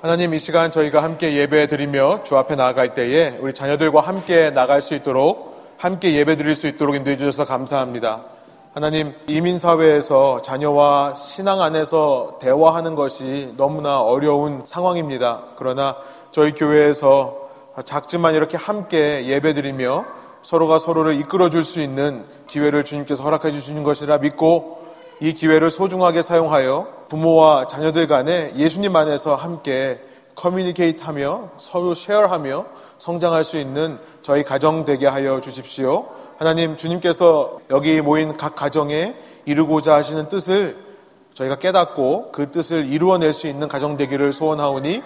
하나님 이 시간 저희가 함께 예배 드리며 주 앞에 나아갈 때에 우리 자녀들과 함께 나갈 수 있도록 함께 예배 드릴 수 있도록 인도해 주셔서 감사합니다. 하나님 이민사회에서 자녀와 신앙 안에서 대화하는 것이 너무나 어려운 상황입니다. 그러나 저희 교회에서 작지만 이렇게 함께 예배 드리며 서로가 서로를 이끌어 줄 수 있는 기회를 주님께서 허락해 주시는 것이라 믿고 이 기회를 소중하게 사용하여 부모와 자녀들 간에 예수님 안에서 함께 커뮤니케이트 하며 서로 쉐어하며 성장할 수 있는 저희 가정 되게 하여 주십시오. 하나님 주님께서 여기 모인 각 가정에 이루고자 하시는 뜻을 저희가 깨닫고 그 뜻을 이루어낼 수 있는 가정 되기를 소원하오니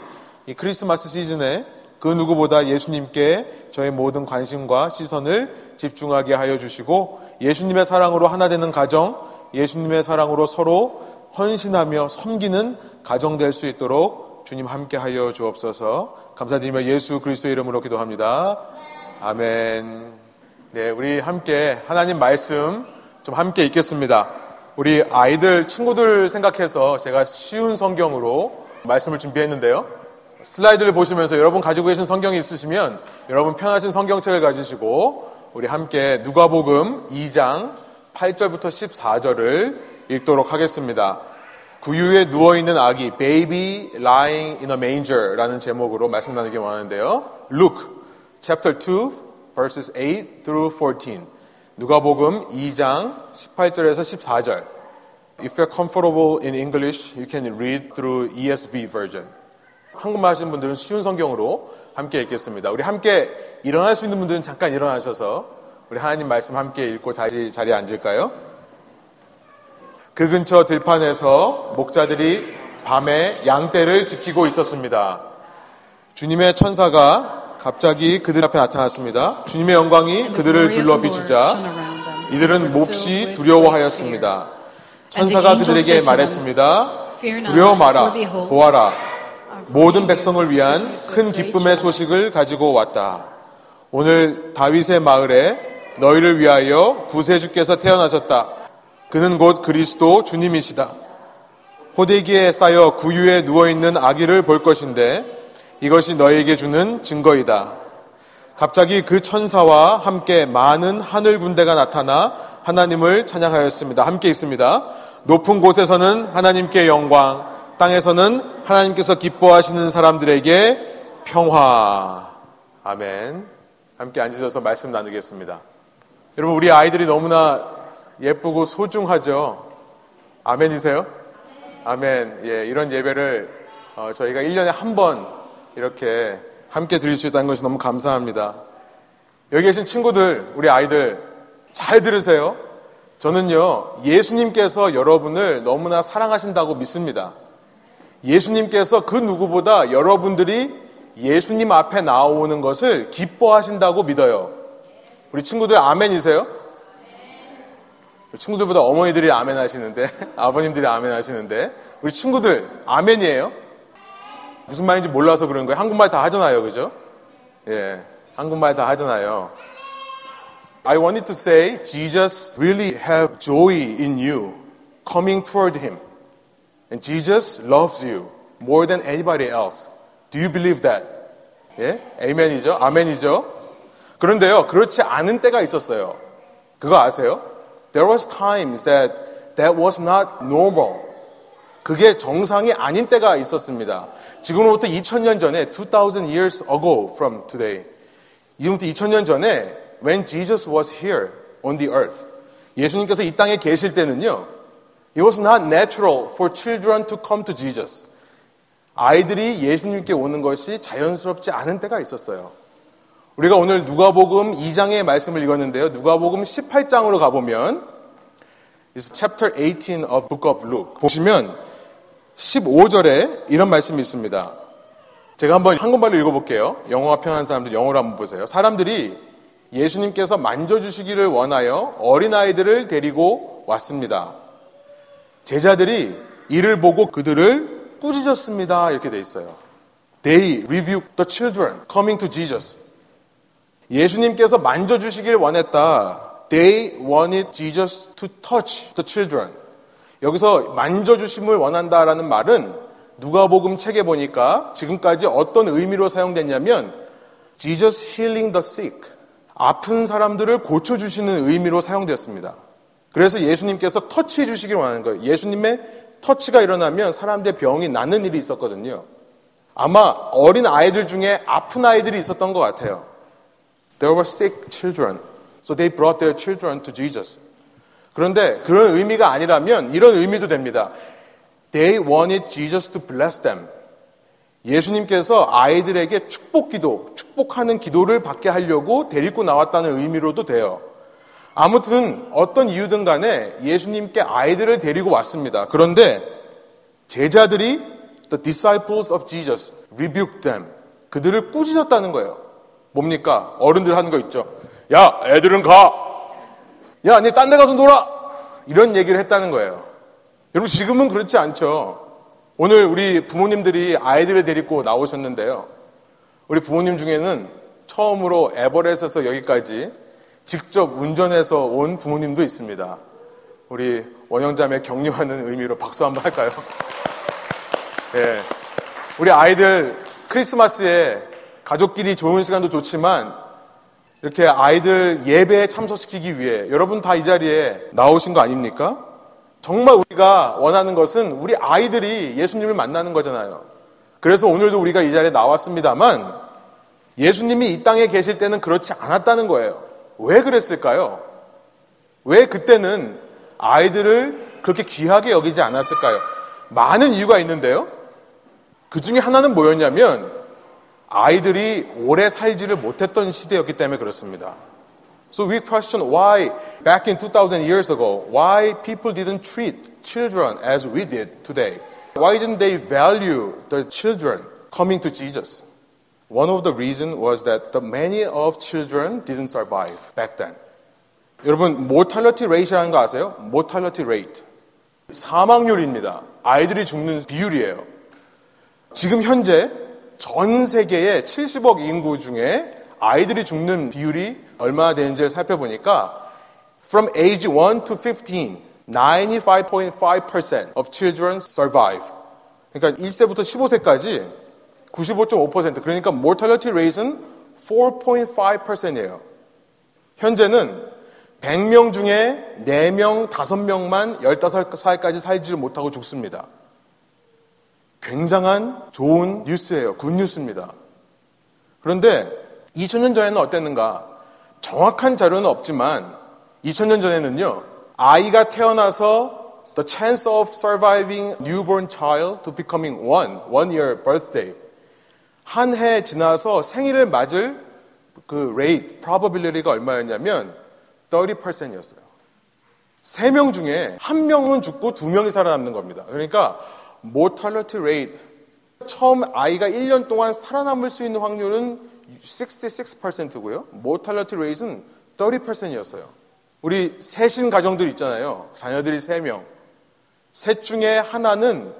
이 크리스마스 시즌에 그 누구보다 예수님께 저희 모든 관심과 시선을 집중하게 하여 주시고 예수님의 사랑으로 하나 되는 가정, 예수님의 사랑으로 서로 헌신하며 섬기는 가정 될 수 있도록 주님 함께 하여 주옵소서. 감사드리며 예수 그리스도 이름으로 기도합니다. 아멘. 네, 우리 함께 하나님 말씀 좀 함께 읽겠습니다. 우리 아이들, 친구들 생각해서 제가 쉬운 성경으로 말씀을 준비했는데요. 슬라이드를 보시면서 여러분 가지고 계신 성경이 있으시면 여러분 편하신 성경책을 가지시고 우리 함께 누가복음 2장 8절부터 14절을 읽도록 하겠습니다. 구유에 누워있는 아기, Baby Lying in a Manger라는 제목으로 말씀 나누기 원하는데요. Luke chapter 2 verses 8 through 14. 누가복음 2장 18절에서 14절. If you're comfortable in English, you can read through ESV version. 한국말 하시는 분들은 쉬운 성경으로 함께 읽겠습니다. 우리 함께 일어날 수 있는 분들은 잠깐 일어나셔서 우리 하나님 말씀 함께 읽고 다시 자리에 앉을까요? 그 근처 들판에서 목자들이 밤에 양떼를 지키고 있었습니다. 주님의 천사가 갑자기 그들 앞에 나타났습니다. 주님의 영광이 그들을 둘러 비추자 이들은 몹시 두려워하였습니다. 천사가 그들에게 말했습니다. 두려워 마라, 보아라. 모든 백성을 위한 큰 기쁨의 소식을 가지고 왔다. 오늘 다윗의 마을에 너희를 위하여 구세주께서 태어나셨다. 그는 곧 그리스도 주님이시다. 호대기에 쌓여 구유에 누워있는 아기를 볼 것인데 이것이 너에게 주는 증거이다. 갑자기 그 천사와 함께 많은 하늘 군대가 나타나 하나님을 찬양하였습니다. 함께 있습니다. 높은 곳에서는 하나님께 영광, 땅에서는 하나님께서 기뻐하시는 사람들에게 평화. 아멘. 함께 앉으셔서 말씀 나누겠습니다. 여러분, 우리 아이들이 너무나 예쁘고 소중하죠? 아멘이세요? 아멘. 예, 이런 예배를 어, 저희가 1년에 한 번 이렇게 함께 드릴 수 있다는 것이 너무 감사합니다. 여기 계신 친구들, 우리 아이들 잘 들으세요. 저는요, 예수님께서 여러분을 너무나 사랑하신다고 믿습니다. 예수님께서 그 누구보다 여러분들이 예수님 앞에 나오는 것을 기뻐하신다고 믿어요. 우리 친구들 아멘이세요? 친구들보다 어머니들이 아멘 하시는데, 아버님들이 아멘 하시는데, 우리 친구들 아멘이에요? 무슨 말인지 몰라서 그런 거예요. 한국말 다 하잖아요. 그죠? 예. 한국말 다 하잖아요. I wanted to say Jesus really have joy in you coming toward him. And Jesus loves you more than anybody else. Do you believe that? 예? 에이멘이죠? 아멘이죠? 그런데요, 그렇지 않은 때가 있었어요. 그거 아세요? There was times that that was not normal. 그게 정상이 아닌 때가 있었습니다. 지금으로부터 2000년 전에 2000 years ago from today. 지금부터 2000년 전에 when Jesus was here on the earth. 예수님께서 이 땅에 계실 때는요. It was not natural for children to come to Jesus. 아이들이 예수님께 오는 것이 자연스럽지 않은 때가 있었어요. 우리가 오늘 누가복음 2장의 말씀을 읽었는데요. 누가복음 18장으로 가보면 chapter 18 of book of Luke. 보시면 15절에 이런 말씀이 있습니다. 제가 한번 한국말로 읽어볼게요. 영어가 편한 사람들 영어로 한번 보세요. 사람들이 예수님께서 만져주시기를 원하여 어린아이들을 데리고 왔습니다. 제자들이 이를 보고 그들을 꾸짖었습니다. 이렇게 돼 있어요. They rebuked the children coming to Jesus. 예수님께서 만져주시길 원했다. They wanted Jesus to touch the children. 여기서 만져주심을 원한다라는 말은 누가복음 책에 보니까 지금까지 어떤 의미로 사용됐냐면 Jesus healing the sick. 아픈 사람들을 고쳐주시는 의미로 사용되었습니다. 그래서 예수님께서 터치해 주시길 원하는 거예요. 예수님의 터치가 일어나면 사람들의 병이 낫는 일이 있었거든요. 아마 어린 아이들 중에 아픈 아이들이 있었던 것 같아요. There were sick children. So they brought their children to Jesus. 그런데 그런 의미가 아니라면 이런 의미도 됩니다. They wanted Jesus to bless them. 예수님께서 아이들에게 축복 기도, 축복하는 기도를 받게 하려고 데리고 나왔다는 의미로도 돼요. 아무튼 어떤 이유든 간에 예수님께 아이들을 데리고 왔습니다. 그런데 제자들이 the disciples of Jesus rebuked them. 그들을 꾸짖었다는 거예요. 뭡니까? 어른들 하는 거 있죠. 야, 애들은 가. 야, 니 딴 데 가서 놀아. 이런 얘기를 했다는 거예요. 여러분 지금은 그렇지 않죠. 오늘 우리 부모님들이 아이들을 데리고 나오셨는데요. 우리 부모님 중에는 처음으로 에버렛에서 여기까지 직접 운전해서 온 부모님도 있습니다. 우리 원영자매 격려하는 의미로 박수 한번 할까요? 예. 우리 아이들 크리스마스에 가족끼리 좋은 시간도 좋지만 이렇게 아이들 예배에 참석시키기 위해 여러분 다 이 자리에 나오신 거 아닙니까? 정말 우리가 원하는 것은 우리 아이들이 예수님을 만나는 거잖아요. 그래서 오늘도 우리가 이 자리에 나왔습니다만 예수님이 이 땅에 계실 때는 그렇지 않았다는 거예요. 왜 그랬을까요? 왜 그때는 아이들을 그렇게 귀하게 여기지 않았을까요? 많은 이유가 있는데요. 그 중에 하나는 뭐였냐면 아이들이 오래 살지를 못했던 시대였기 때문에 그렇습니다. So we question why, back in 2000 years ago, why people didn't treat children as we did today. Why didn't they value the children coming to Jesus? One of the reasons was that the many of children didn't survive back then. 여러분, mortality rate라는 거 아세요? mortality rate. 사망률입니다. 아이들이 죽는 비율이에요. 지금 현재 전 세계의 70억 인구 중에 아이들이 죽는 비율이 얼마나 되는지를 살펴보니까 from age 1 to 15, 95.5% of children survive. 그러니까 1세부터 15세까지 95.5% 그러니까 mortality rate는 4.5%이에요. 현재는 100명 중에 4명, 5명만 15살까지 살지를 못하고 죽습니다. 굉장한 좋은 뉴스예요. 굿뉴스입니다. 그런데 2000년 전에는 어땠는가? 정확한 자료는 없지만 2000년 전에는요. 아이가 태어나서 the chance of surviving newborn child to becoming one, one year birthday. 한 해 지나서 생일을 맞을 그 rate, probability가 얼마였냐면 30%였어요. 세명 중에 한 명은 죽고 두 명이 살아남는 겁니다. 그러니까 mortality rate 처음 아이가 1년 동안 살아남을 수 있는 확률은 66%고요. mortality rate는 30%였어요. 우리 셋인 가정들 있잖아요. 자녀들이 3명. 셋 중에 하나는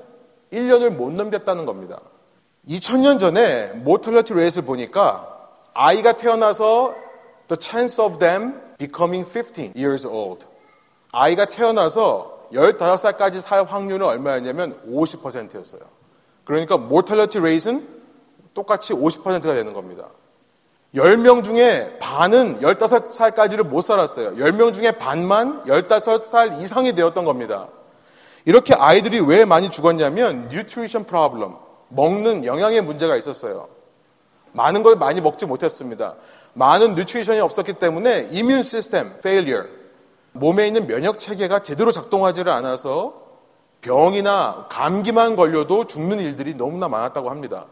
1년을 못 넘겼다는 겁니다. 2000년 전에 mortality rate를 보니까 아이가 태어나서 the chance of them becoming 15 years old. 아이가 태어나서 15살까지 살 확률은 얼마였냐면 50%였어요. 그러니까 mortality rate는 똑같이 50%가 되는 겁니다. 10명 중에 반은 15살까지를 못 살았어요. 10명 중에 반만 15살 이상이 되었던 겁니다. 이렇게 아이들이 왜 많이 죽었냐면 nutrition problem, 먹는 영양의 문제가 있었어요. 많은 걸 많이 먹지 못했습니다. 많은 nutrition이 없었기 때문에 immune system failure 몸에 있는 면역 체계가 제대로 작동하지를 않아서 병이나 감기만 걸려도 죽는 일들이 너무나 많았다고 합니다.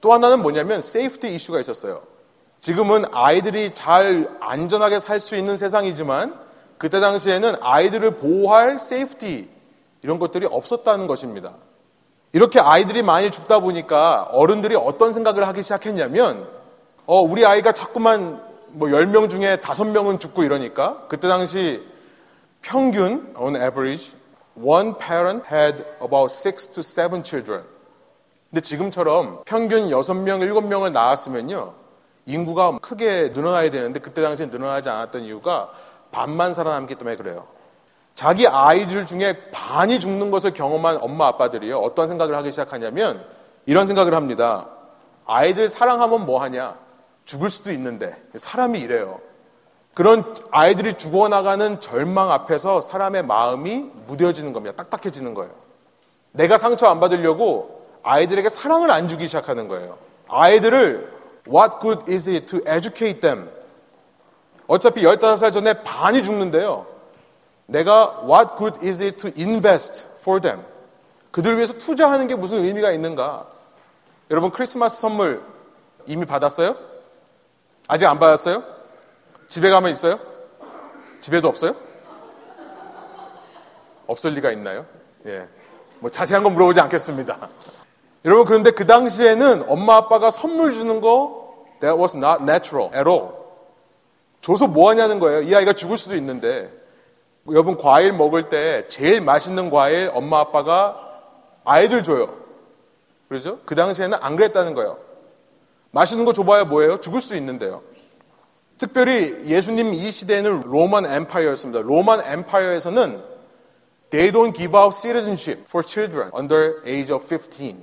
또 하나는 뭐냐면 safety issue가 있었어요. 지금은 아이들이 잘 안전하게 살 수 있는 세상이지만 그때 당시에는 아이들을 보호할 safety 이런 것들이 없었다는 것입니다. 이렇게 아이들이 많이 죽다 보니까 어른들이 어떤 생각을 하기 시작했냐면 어, 우리 아이가 자꾸만 뭐 10명 중에 5명은 죽고 이러니까 그때 당시 평균 on average one parent had about 6 to 7 children. 근데 지금처럼 평균 6명, 7명을 낳았으면요. 인구가 크게 늘어나야 되는데 그때 당시에 늘어나지 않았던 이유가 반만 살아남기 때문에 그래요. 자기 아이들 중에 반이 죽는 것을 경험한 엄마 아빠들이요. 어떤 생각을 하기 시작하냐면 이런 생각을 합니다. 아이들 사랑하면 뭐 하냐? 죽을 수도 있는데 사람이 이래요. 그런 아이들이 죽어나가는 절망 앞에서 사람의 마음이 무뎌지는 겁니다. 딱딱해지는 거예요. 내가 상처 안 받으려고 아이들에게 사랑을 안 주기 시작하는 거예요. 아이들을 What good is it to educate them? 어차피 15살 전에 반이 죽는데요. 내가 What good is it to invest for them? 그들 위해서 투자하는 게 무슨 의미가 있는가? 여러분 크리스마스 선물 이미 받았어요? 아직 안 받았어요? 집에 가면 있어요? 집에도 없어요? 없을 리가 있나요? 예. 뭐 자세한 건 물어보지 않겠습니다. 여러분 그런데 그 당시에는 엄마 아빠가 선물 주는 거 that was not natural at all. 줘서 뭐 하냐는 거예요. 이 아이가 죽을 수도 있는데 여러분 과일 먹을 때 제일 맛있는 과일 엄마 아빠가 아이들 줘요. 그렇죠? 그 당시에는 안 그랬다는 거예요. 맛있는 거 줘봐야 뭐예요? 죽을 수 있는데요. 특별히 예수님 이 시대에는 로만 엠파이어였습니다. 로만 엠파이어에서는 they don't give out citizenship for children under age of 15.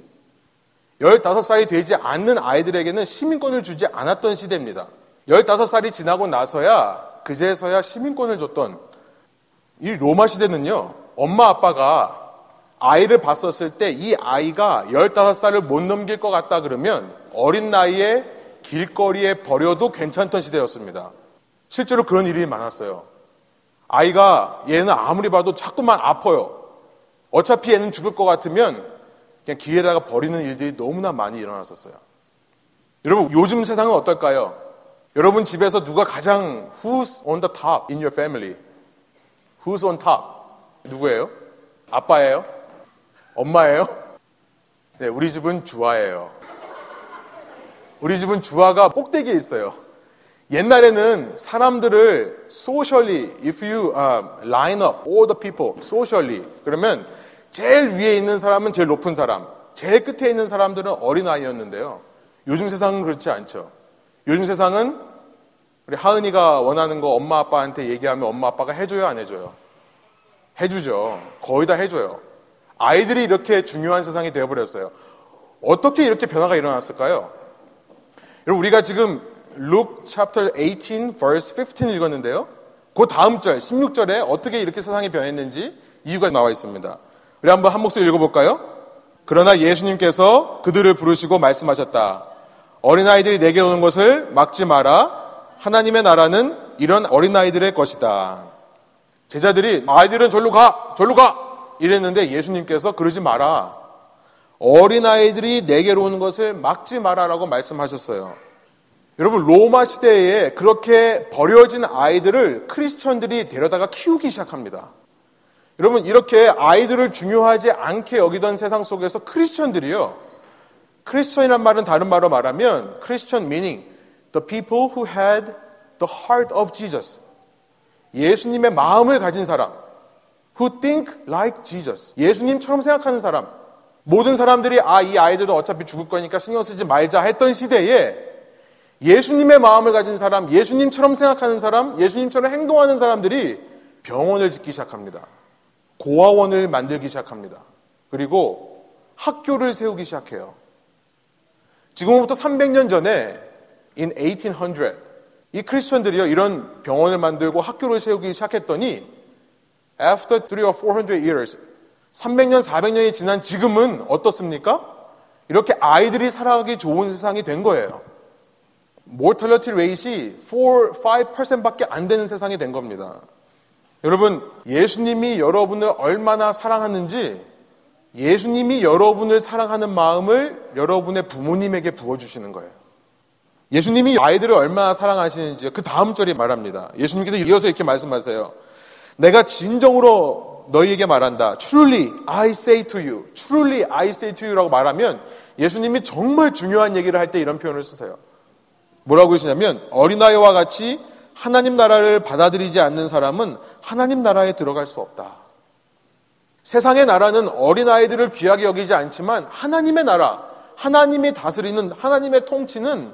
15살이 되지 않는 아이들에게는 시민권을 주지 않았던 시대입니다. 15살이 지나고 나서야 그제서야 시민권을 줬던 이 로마 시대는요. 엄마 아빠가 아이를 봤었을 때 이 아이가 15살을 못 넘길 것 같다 그러면 어린 나이에 길거리에 버려도 괜찮던 시대였습니다. 실제로 그런 일이 많았어요. 아이가 얘는 아무리 봐도 자꾸만 아파요. 어차피 얘는 죽을 것 같으면 그냥 길에다가 버리는 일들이 너무나 많이 일어났었어요. 여러분, 요즘 세상은 어떨까요? 여러분 집에서 누가 가장 who's on the top in your family? Who's on top? 누구예요? 아빠예요? 엄마예요? 네, 우리 집은 주아예요. 우리 집은 주아가 꼭대기에 있어요. 옛날에는 사람들을 socially, if you uh, line up all the people socially, 그러면 제일 위에 있는 사람은 제일 높은 사람, 제일 끝에 있는 사람들은 어린아이였는데요. 요즘 세상은 그렇지 않죠. 요즘 세상은 우리 하은이가 원하는 거 엄마 아빠한테 얘기하면 엄마 아빠가 해줘요, 안 해줘요? 해주죠. 거의 다 해줘요. 아이들이 이렇게 중요한 세상이 되어버렸어요. 어떻게 이렇게 변화가 일어났을까요? 여러분, 우리가 지금 Luke chapter 18 verse 15 읽었는데요. 그 다음 절, 16절에 어떻게 이렇게 세상이 변했는지 이유가 나와 있습니다. 우리 한번 한 목소리 읽어볼까요? 그러나 예수님께서 그들을 부르시고 말씀하셨다. 어린아이들이 내게 오는 것을 막지 마라. 하나님의 나라는 이런 어린아이들의 것이다. 제자들이 아이들은 절로 가! 절로 가! 이랬는데 예수님께서 그러지 마라. 어린아이들이 내게로 오는 것을 막지 마라라고 말씀하셨어요. 여러분, 로마 시대에 그렇게 버려진 아이들을 크리스천들이 데려다가 키우기 시작합니다. 여러분, 이렇게 아이들을 중요하지 않게 여기던 세상 속에서 크리스천들이요. 크리스천이란 말은 다른 말로 말하면 크리스천 meaning the people who had the heart of Jesus. 예수님의 마음을 가진 사람. who think like Jesus. 예수님처럼 생각하는 사람. 모든 사람들이 아, 이 아이들은 어차피 죽을 거니까 신경 쓰지 말자 했던 시대에 예수님의 마음을 가진 사람, 예수님처럼 생각하는 사람, 예수님처럼 행동하는 사람들이 병원을 짓기 시작합니다. 고아원을 만들기 시작합니다. 그리고 학교를 세우기 시작해요. 지금부터 300년 전에 in 1800 이 크리스천들이요 이런 병원을 만들고 학교를 세우기 시작했더니 after 3 or 400 years 300년 400년이 지난 지금은 어떻습니까? 이렇게 아이들이 살아가기 좋은 세상이 된 거예요. mortality rate이 4, 5%밖에 안 되는 세상이 된 겁니다. 여러분, 예수님이 여러분을 얼마나 사랑하는지 예수님이 여러분을 사랑하는 마음을 여러분의 부모님에게 부어주시는 거예요. 예수님이 아이들을 얼마나 사랑하시는지 그 다음 절이 말합니다. 예수님께서 이어서 이렇게 말씀하세요. 내가 진정으로 너희에게 말한다. Truly I say to you. Truly I say to you라고 말하면 예수님이 정말 중요한 얘기를 할 때 이런 표현을 쓰세요. 뭐라고 하시냐면 어린아이와 같이 하나님 나라를 받아들이지 않는 사람은 하나님 나라에 들어갈 수 없다. 세상의 나라는 어린아이들을 귀하게 여기지 않지만 하나님의 나라, 하나님이 다스리는 하나님의 통치는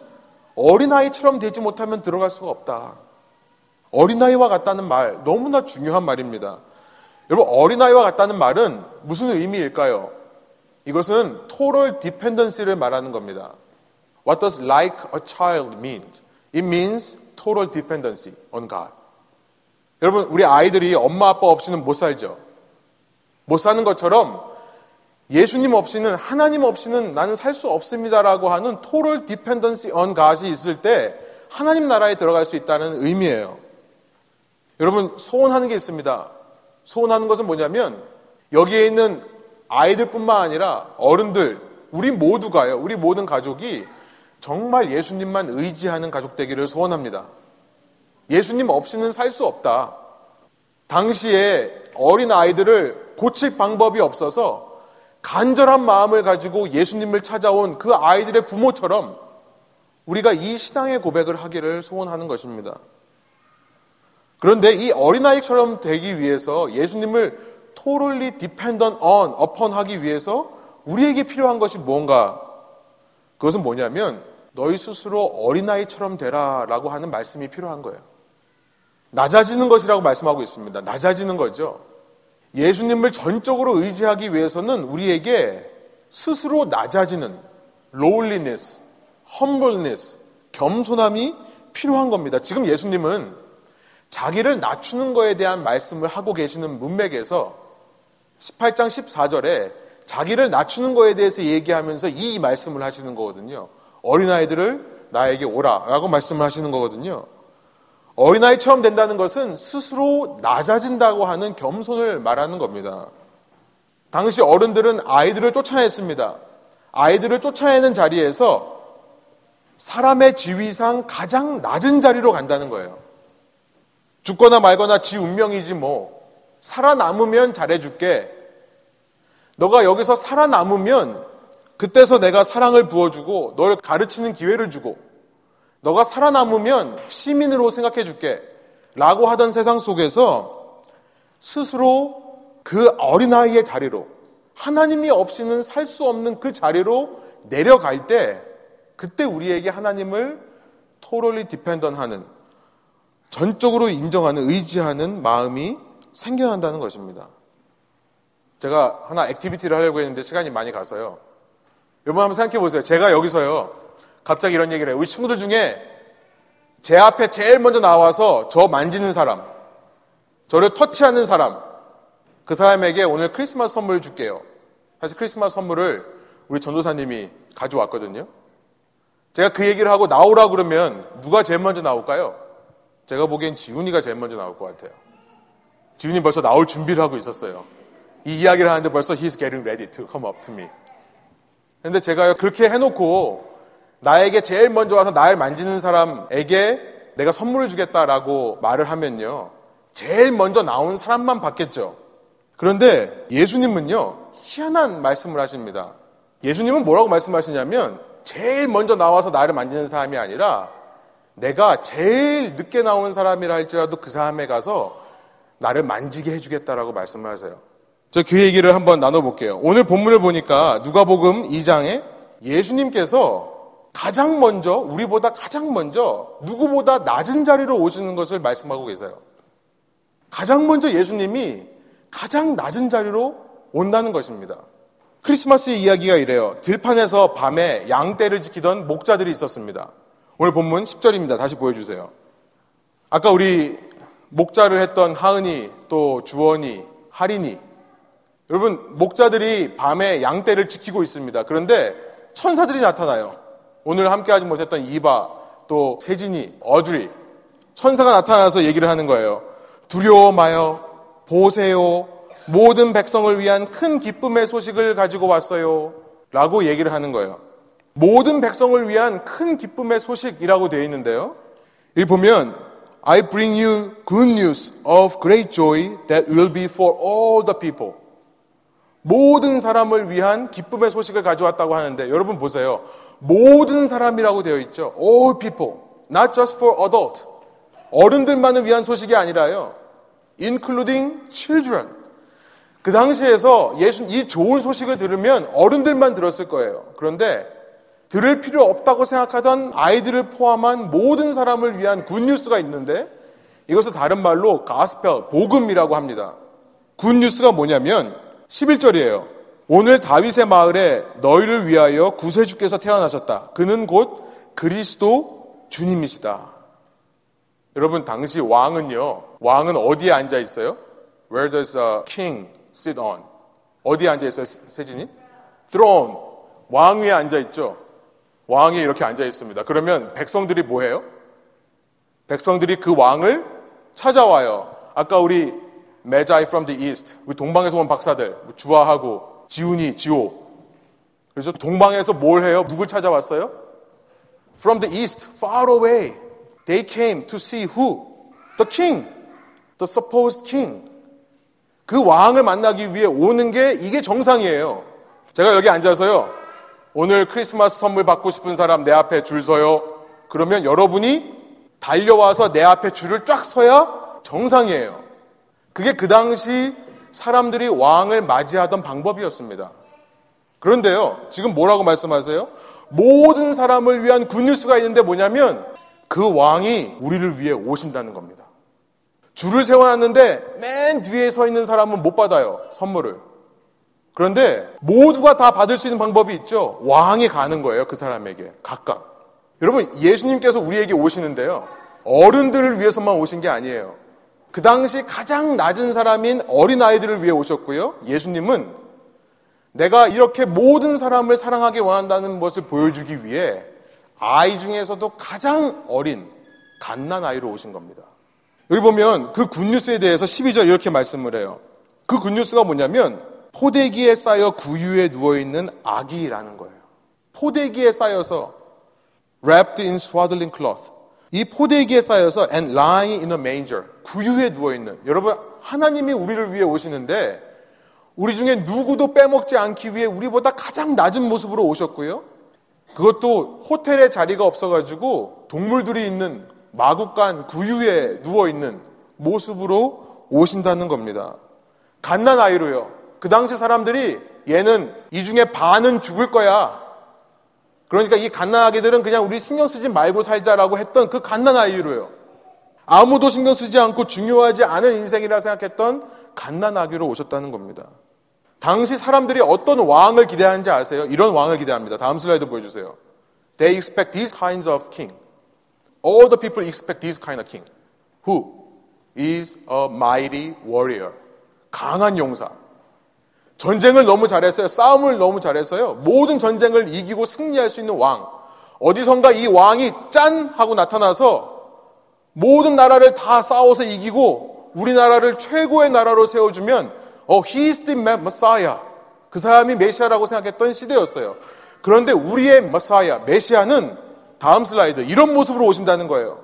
어린아이처럼 되지 못하면 들어갈 수가 없다. 어린아이와 같다는 말, 너무나 중요한 말입니다. 여러분 어린아이와 같다는 말은 무슨 의미일까요? 이것은 total dependency를 말하는 겁니다. What does like a child mean? It means total dependency on God. 여러분 우리 아이들이 엄마 아빠 없이는 못 살죠. 못 사는 것처럼 예수님 없이는 하나님 없이는 나는 살 수 없습니다라고 하는 total dependency on God이 있을 때 하나님 나라에 들어갈 수 있다는 의미예요. 여러분 소원하는 게 있습니다. 소원하는 것은 뭐냐면 여기에 있는 아이들뿐만 아니라 어른들, 우리 모두가요. 우리 모든 가족이 정말 예수님만 의지하는 가족 되기를 소원합니다. 예수님 없이는 살 수 없다. 당시에 어린 아이들을 고칠 방법이 없어서 간절한 마음을 가지고 예수님을 찾아온 그 아이들의 부모처럼 우리가 이 신앙의 고백을 하기를 소원하는 것입니다. 그런데 이 어린아이처럼 되기 위해서 예수님을 totally dependent on, upon 하기 위해서 우리에게 필요한 것이 뭔가? 그것은 뭐냐면 너희 스스로 어린아이처럼 되라 라고 하는 말씀이 필요한 거예요. 낮아지는 것이라고 말씀하고 있습니다. 낮아지는 거죠. 예수님을 전적으로 의지하기 위해서는 우리에게 스스로 낮아지는 lowliness, humbleness, 겸손함이 필요한 겁니다. 지금 예수님은 자기를 낮추는 것에 대한 말씀을 하고 계시는 문맥에서 18장 14절에 자기를 낮추는 것에 대해서 얘기하면서 이 말씀을 하시는 거거든요. 어린아이들을 나에게 오라 라고 말씀을 하시는 거거든요. 어린아이처럼 된다는 것은 스스로 낮아진다고 하는 겸손을 말하는 겁니다. 당시 어른들은 아이들을 쫓아냈습니다. 아이들을 쫓아내는 자리에서 사람의 지위상 가장 낮은 자리로 간다는 거예요. 죽거나 말거나 지 운명이지 뭐. 살아남으면 잘해줄게. 너가 여기서 살아남으면 그때서 내가 사랑을 부어주고 널 가르치는 기회를 주고 너가 살아남으면 시민으로 생각해 줄게. 라고 하던 세상 속에서 스스로 그 어린아이의 자리로 하나님이 없이는 살 수 없는 그 자리로 내려갈 때 그때 우리에게 하나님을 totally dependent 하는 전적으로 인정하는 의지하는 마음이 생겨난다는 것입니다. 제가 하나 activity를 하려고 했는데 시간이 많이 가서요. 여러분 한번 생각해 보세요. 제가 여기서요. 갑자기 이런 얘기를 해요. 우리 친구들 중에 제 앞에 제일 먼저 나와서 저 만지는 사람, 저를 터치하는 사람, 그 사람에게 오늘 크리스마스 선물을 줄게요. 사실 크리스마스 선물을 우리 전도사님이 가져왔거든요. 제가 그 얘기를 하고 나오라 그러면 누가 제일 먼저 나올까요? 제가 보기엔 지훈이가 제일 먼저 나올 것 같아요. 지훈이 벌써 나올 준비를 하고 있었어요. 이 이야기를 하는데 벌써 he's getting ready to come up to me. 근데 제가 그렇게 해놓고 나에게 제일 먼저 와서 나를 만지는 사람에게 내가 선물을 주겠다라고 말을 하면요. 제일 먼저 나온 사람만 받겠죠. 그런데 예수님은요, 희한한 말씀을 하십니다. 예수님은 뭐라고 말씀하시냐면, 제일 먼저 나와서 나를 만지는 사람이 아니라, 내가 제일 늦게 나온 사람이라 할지라도 그 사람에 가서 나를 만지게 해주겠다라고 말씀을 하세요. 저 그 얘기를 한번 나눠볼게요. 오늘 본문을 보니까 누가복음 2장에 예수님께서 가장 먼저, 우리보다 가장 먼저 누구보다 낮은 자리로 오시는 것을 말씀하고 계세요. 가장 먼저 예수님이 가장 낮은 자리로 온다는 것입니다. 크리스마스의 이야기가 이래요. 들판에서 밤에 양떼를 지키던 목자들이 있었습니다. 오늘 본문 10절입니다. 다시 보여주세요. 아까 우리 목자를 했던 하은이, 또 주원이, 할인이. 여러분, 목자들이 밤에 양떼를 지키고 있습니다. 그런데 천사들이 나타나요. 오늘 함께하지 못했던 이바, 또 세진이, 어드리. 천사가 나타나서 얘기를 하는 거예요. 두려워 마요. 보세요. 모든 백성을 위한 큰 기쁨의 소식을 가지고 왔어요. 라고 얘기를 하는 거예요. 모든 백성을 위한 큰 기쁨의 소식이라고 되어 있는데요. 여기 보면 I bring you good news of great joy that will be for all the people. 모든 사람을 위한 기쁨의 소식을 가져왔다고 하는데 여러분 보세요. 모든 사람이라고 되어 있죠. All people. Not just for adult. 어른들만을 위한 소식이 아니라요. Including children. 그 당시에서 예수, 이 좋은 소식을 들으면 어른들만 들었을 거예요. 그런데 들을 필요 없다고 생각하던 아이들을 포함한 모든 사람을 위한 굿뉴스가 있는데 이것을 다른 말로 가스펠, 복음이라고 합니다. 굿뉴스가 뭐냐면 11절이에요. 오늘 다윗의 마을에 너희를 위하여 구세주께서 태어나셨다. 그는 곧 그리스도 주님이시다. 여러분 당시 왕은요. 왕은 어디에 앉아 있어요? Where does a king sit on? 어디에 앉아 있어요, 세진이? Throne. 왕 위에 앉아 있죠. 왕이 이렇게 앉아 있습니다. 그러면 백성들이 뭐 해요? 백성들이 그 왕을 찾아와요. 아까 우리 Magi from the East, 우리 동방에서 온 박사들, 뭐 주아하고 지훈이, 지호. 그래서 동방에서 뭘 해요? 누굴 찾아왔어요? From the East, far away. They came to see who? The king. The supposed king. 그 왕을 만나기 위해 오는 게 이게 정상이에요. 제가 여기 앉아서요. 오늘 크리스마스 선물 받고 싶은 사람 내 앞에 줄 서요. 그러면 여러분이 달려와서 내 앞에 줄을 쫙 서야 정상이에요. 그게 그 당시 사람들이 왕을 맞이하던 방법이었습니다. 그런데요, 지금 뭐라고 말씀하세요? 모든 사람을 위한 굿뉴스가 있는데 뭐냐면 그 왕이 우리를 위해 오신다는 겁니다. 줄을 세워놨는데 맨 뒤에 서 있는 사람은 못 받아요, 선물을. 그런데 모두가 다 받을 수 있는 방법이 있죠. 왕이 가는 거예요, 그 사람에게. 각각. 여러분, 예수님께서 우리에게 오시는데요. 어른들을 위해서만 오신 게 아니에요. 그 당시 가장 낮은 사람인 어린아이들을 위해 오셨고요. 예수님은 내가 이렇게 모든 사람을 사랑하게 원한다는 것을 보여주기 위해 아이 중에서도 가장 어린 갓난아이로 오신 겁니다. 여기 보면 그 굿뉴스에 대해서 12절 이렇게 말씀을 해요. 그 굿뉴스가 뭐냐면 포대기에 쌓여 구유에 누워있는 아기라는 거예요. 포대기에 쌓여서 wrapped in swaddling cloth. 이 포대기에 쌓여서 and lying in a manger. 구유에 누워 있는. 여러분 하나님이 우리를 위해 오시는데 우리 중에 누구도 빼먹지 않기 위해 우리보다 가장 낮은 모습으로 오셨고요. 그것도 호텔에 자리가 없어가지고 동물들이 있는 마국간 구유에 누워 있는 모습으로 오신다는 겁니다. 갓난 아이로요. 그 당시 사람들이 얘는 이 중에 반은 죽을 거야. 그러니까 이 갓난아기들은 그냥 우리 신경 쓰지 말고 살자라고 했던 그 갓난아이로요. 아무도 신경 쓰지 않고 중요하지 않은 인생이라 생각했던 갓난아기로 오셨다는 겁니다. 당시 사람들이 어떤 왕을 기대하는지 아세요? 이런 왕을 기대합니다. 다음 슬라이드 보여주세요. They expect these kinds of king. All the people expect this kind of king. Who is a mighty warrior. 강한 용사. 전쟁을 너무 잘했어요. 싸움을 너무 잘했어요. 모든 전쟁을 이기고 승리할 수 있는 왕. 어디선가 이 왕이 짠! 하고 나타나서 모든 나라를 다 싸워서 이기고 우리나라를 최고의 나라로 세워주면 어, he is the Messiah. 그 사람이 메시아라고 생각했던 시대였어요. 그런데 우리의 메시아, 메시아는 다음 슬라이드 이런 모습으로 오신다는 거예요.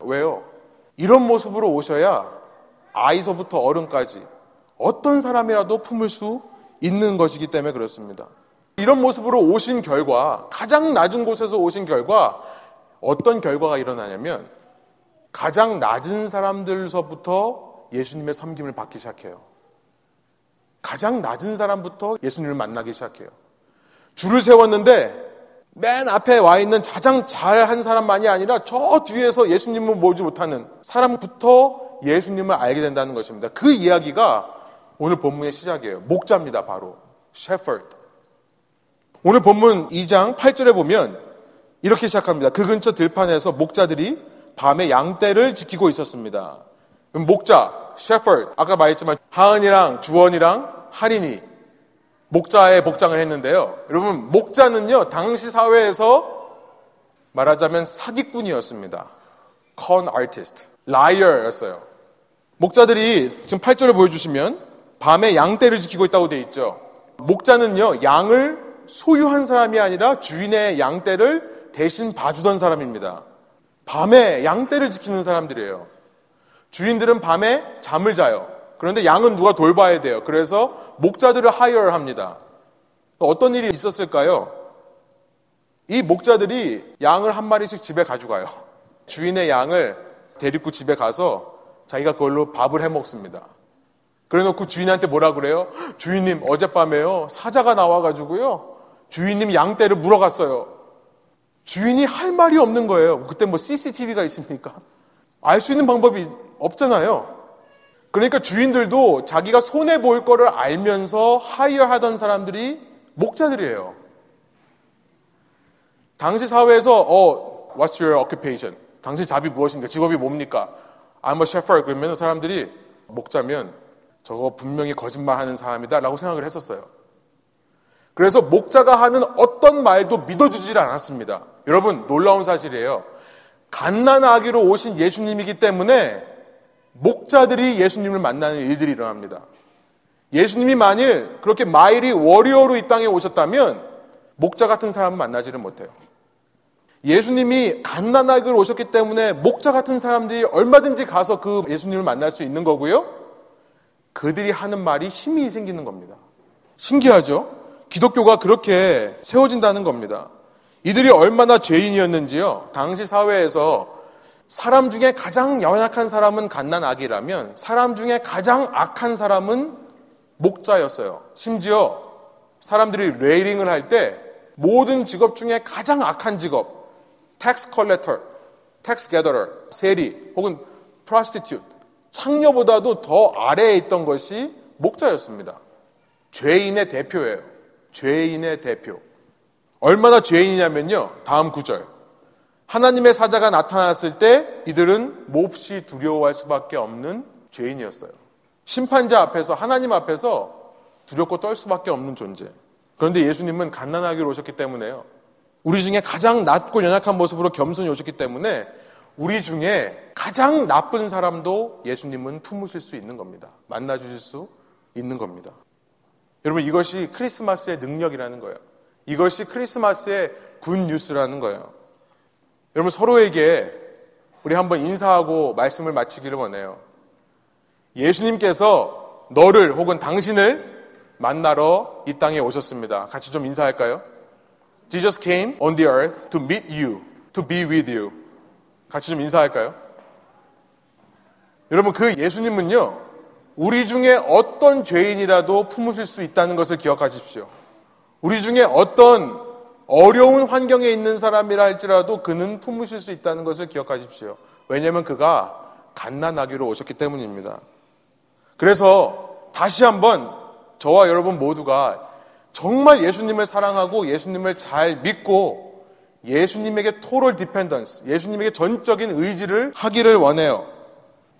왜요? 이런 모습으로 오셔야 아이서부터 어른까지 어떤 사람이라도 품을 수 있는 것이기 때문에 그렇습니다. 이런 모습으로 오신 결과, 가장 낮은 곳에서 오신 결과, 어떤 결과가 일어나냐면, 가장 낮은 사람들서부터 예수님의 섬김을 받기 시작해요. 가장 낮은 사람부터 예수님을 만나기 시작해요. 줄을 세웠는데, 맨 앞에 와 있는 가장 잘한 사람만이 아니라 저 뒤에서 예수님을 보지 못하는 사람부터 예수님을 알게 된다는 것입니다. 그 이야기가 오늘 본문의 시작이에요. 목자입니다, 바로. shepherd. 오늘 본문 2장 8절에 보면 이렇게 시작합니다. 그 근처 들판에서 목자들이 밤에 양떼를 지키고 있었습니다. 목자, shepherd. 아까 말했지만 하은이랑 주원이랑 할인이 목자의 복장을 했는데요. 여러분, 목자는요, 당시 사회에서 말하자면 사기꾼이었습니다. con artist, liar였어요. 목자들이 지금 8절을 보여주시면 밤에 양떼를 지키고 있다고 돼 있죠. 목자는요, 양을 소유한 사람이 아니라 주인의 양떼를 대신 봐주던 사람입니다. 밤에 양떼를 지키는 사람들이에요. 주인들은 밤에 잠을 자요. 그런데 양은 누가 돌봐야 돼요. 그래서 목자들을 hire를 합니다. 어떤 일이 있었을까요? 이 목자들이 양을 한 마리씩 집에 가져가요. 주인의 양을 데리고 집에 가서 자기가 그걸로 밥을 해 먹습니다. 그래 놓고 주인한테 뭐라 그래요? 주인님, 어젯밤에요. 사자가 나와가지고요. 주인님 양떼를 물어갔어요. 주인이 할 말이 없는 거예요. 그때 뭐 CCTV가 있습니까? 알 수 있는 방법이 없잖아요. 그러니까 주인들도 자기가 손해 볼 거를 알면서 하이어하던 사람들이 목자들이에요. 당시 사회에서 어, what's your occupation? 당신 잡이 무엇입니까? 직업이 뭡니까? I'm a shepherd. 그러면 사람들이 목자면 저거 분명히 거짓말하는 사람이다라고 생각을 했었어요. 그래서 목자가 하는 어떤 말도 믿어주질 않았습니다. 여러분 놀라운 사실이에요. 갓난아기로 오신 예수님이기 때문에 목자들이 예수님을 만나는 일들이 일어납니다. 예수님이 만일 그렇게 마일이 워리어로 이 땅에 오셨다면 목자 같은 사람은 만나지를 못해요. 예수님이 갓난아기로 오셨기 때문에 목자 같은 사람들이 얼마든지 가서 그 예수님을 만날 수 있는 거고요. 그들이 하는 말이 힘이 생기는 겁니다. 신기하죠? 기독교가 그렇게 세워진다는 겁니다. 이들이 얼마나 죄인이었는지요. 당시 사회에서 사람 중에 가장 연약한 사람은 갓난아기라면 사람 중에 가장 악한 사람은 목자였어요. 심지어 사람들이 레이링을 할 때 모든 직업 중에 가장 악한 직업, tax collector, tax gatherer, 세리 혹은 prostitute, 창녀보다도 더 아래에 있던 것이 목자였습니다. 죄인의 대표예요. 죄인의 대표. 얼마나 죄인이냐면요. 다음 구절. 하나님의 사자가 나타났을 때 이들은 몹시 두려워할 수밖에 없는 죄인이었어요. 심판자 앞에서 하나님 앞에서 두렵고 떨 수밖에 없는 존재. 그런데 예수님은 갓난아기로 오셨기 때문에요. 우리 중에 가장 낮고 연약한 모습으로 겸손히 오셨기 때문에 우리 중에 가장 나쁜 사람도 예수님은 품으실 수 있는 겁니다. 만나 주실 수 있는 겁니다. 여러분 이것이 크리스마스의 능력이라는 거예요. 이것이 크리스마스의 군 뉴스라는 거예요. 여러분 서로에게 우리 한번 인사하고 말씀을 마치기를 원해요. 예수님께서 너를 혹은 당신을 만나러 이 땅에 오셨습니다. 같이 좀 인사할까요? Jesus came on the earth to meet you, to be with you. 같이 좀 인사할까요? 여러분 그 예수님은요. 우리 중에 어떤 죄인이라도 품으실 수 있다는 것을 기억하십시오. 우리 중에 어떤 어려운 환경에 있는 사람이라 할지라도 그는 품으실 수 있다는 것을 기억하십시오. 왜냐하면 그가 갓난아기로 오셨기 때문입니다. 그래서 다시 한번 저와 여러분 모두가 정말 예수님을 사랑하고 예수님을 잘 믿고 예수님에게 토럴 디펜던스, 예수님에게 전적인 의지를 하기를 원해요.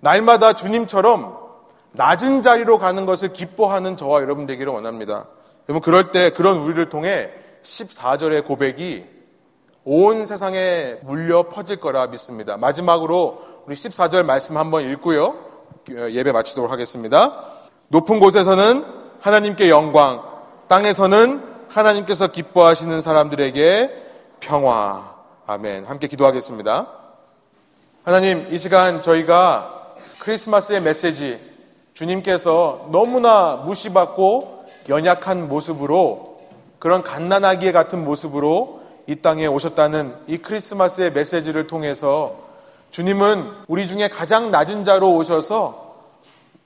날마다 주님처럼 낮은 자리로 가는 것을 기뻐하는 저와 여러분 되기를 원합니다. 여러분 그럴 때 그런 우리를 통해 14절의 고백이 온 세상에 물려 퍼질 거라 믿습니다. 마지막으로 우리 14절 말씀 한번 읽고요. 예배 마치도록 하겠습니다. 높은 곳에서는 하나님께 영광, 땅에서는 하나님께서 기뻐하시는 사람들에게 평화. 아멘. 함께 기도하겠습니다. 하나님, 이 시간 저희가 크리스마스의 메시지, 주님께서 너무나 무시받고 연약한 모습으로 그런 갓난아기 같은 모습으로 이 땅에 오셨다는 이 크리스마스의 메시지를 통해서 주님은 우리 중에 가장 낮은 자로 오셔서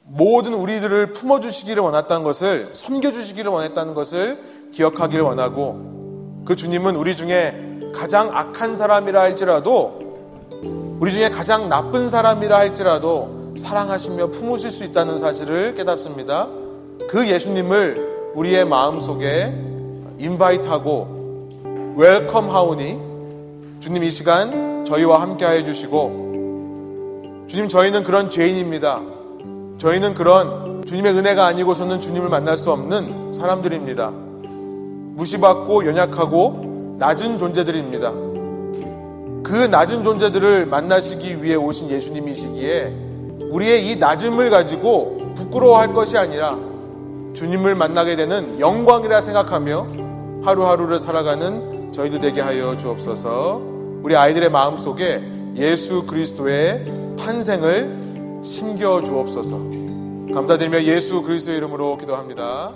모든 우리들을 품어주시기를 원했다는 것을, 섬겨주시기를 원했다는 것을 기억하기를 원하고 그 주님은 우리 중에 가장 악한 사람이라 할지라도 우리 중에 가장 나쁜 사람이라 할지라도 사랑하시며 품으실 수 있다는 사실을 깨닫습니다. 그 예수님을 우리의 마음 속에 invite하고 welcome 하오니 주님 이 시간 저희와 함께 하여 주시고 주님 저희는 그런 죄인입니다. 저희는 그런 주님의 은혜가 아니고서는 주님을 만날 수 없는 사람들입니다. 무시받고 연약하고 낮은 존재들입니다. 그 낮은 존재들을 만나시기 위해 오신 예수님이시기에 우리의 이 낮음을 가지고 부끄러워할 것이 아니라 주님을 만나게 되는 영광이라 생각하며 하루하루를 살아가는 저희도 되게 하여 주옵소서. 우리 아이들의 마음 속에 예수 그리스도의 탄생을 심겨 주옵소서. 감사드리며 예수 그리스도의 이름으로 기도합니다.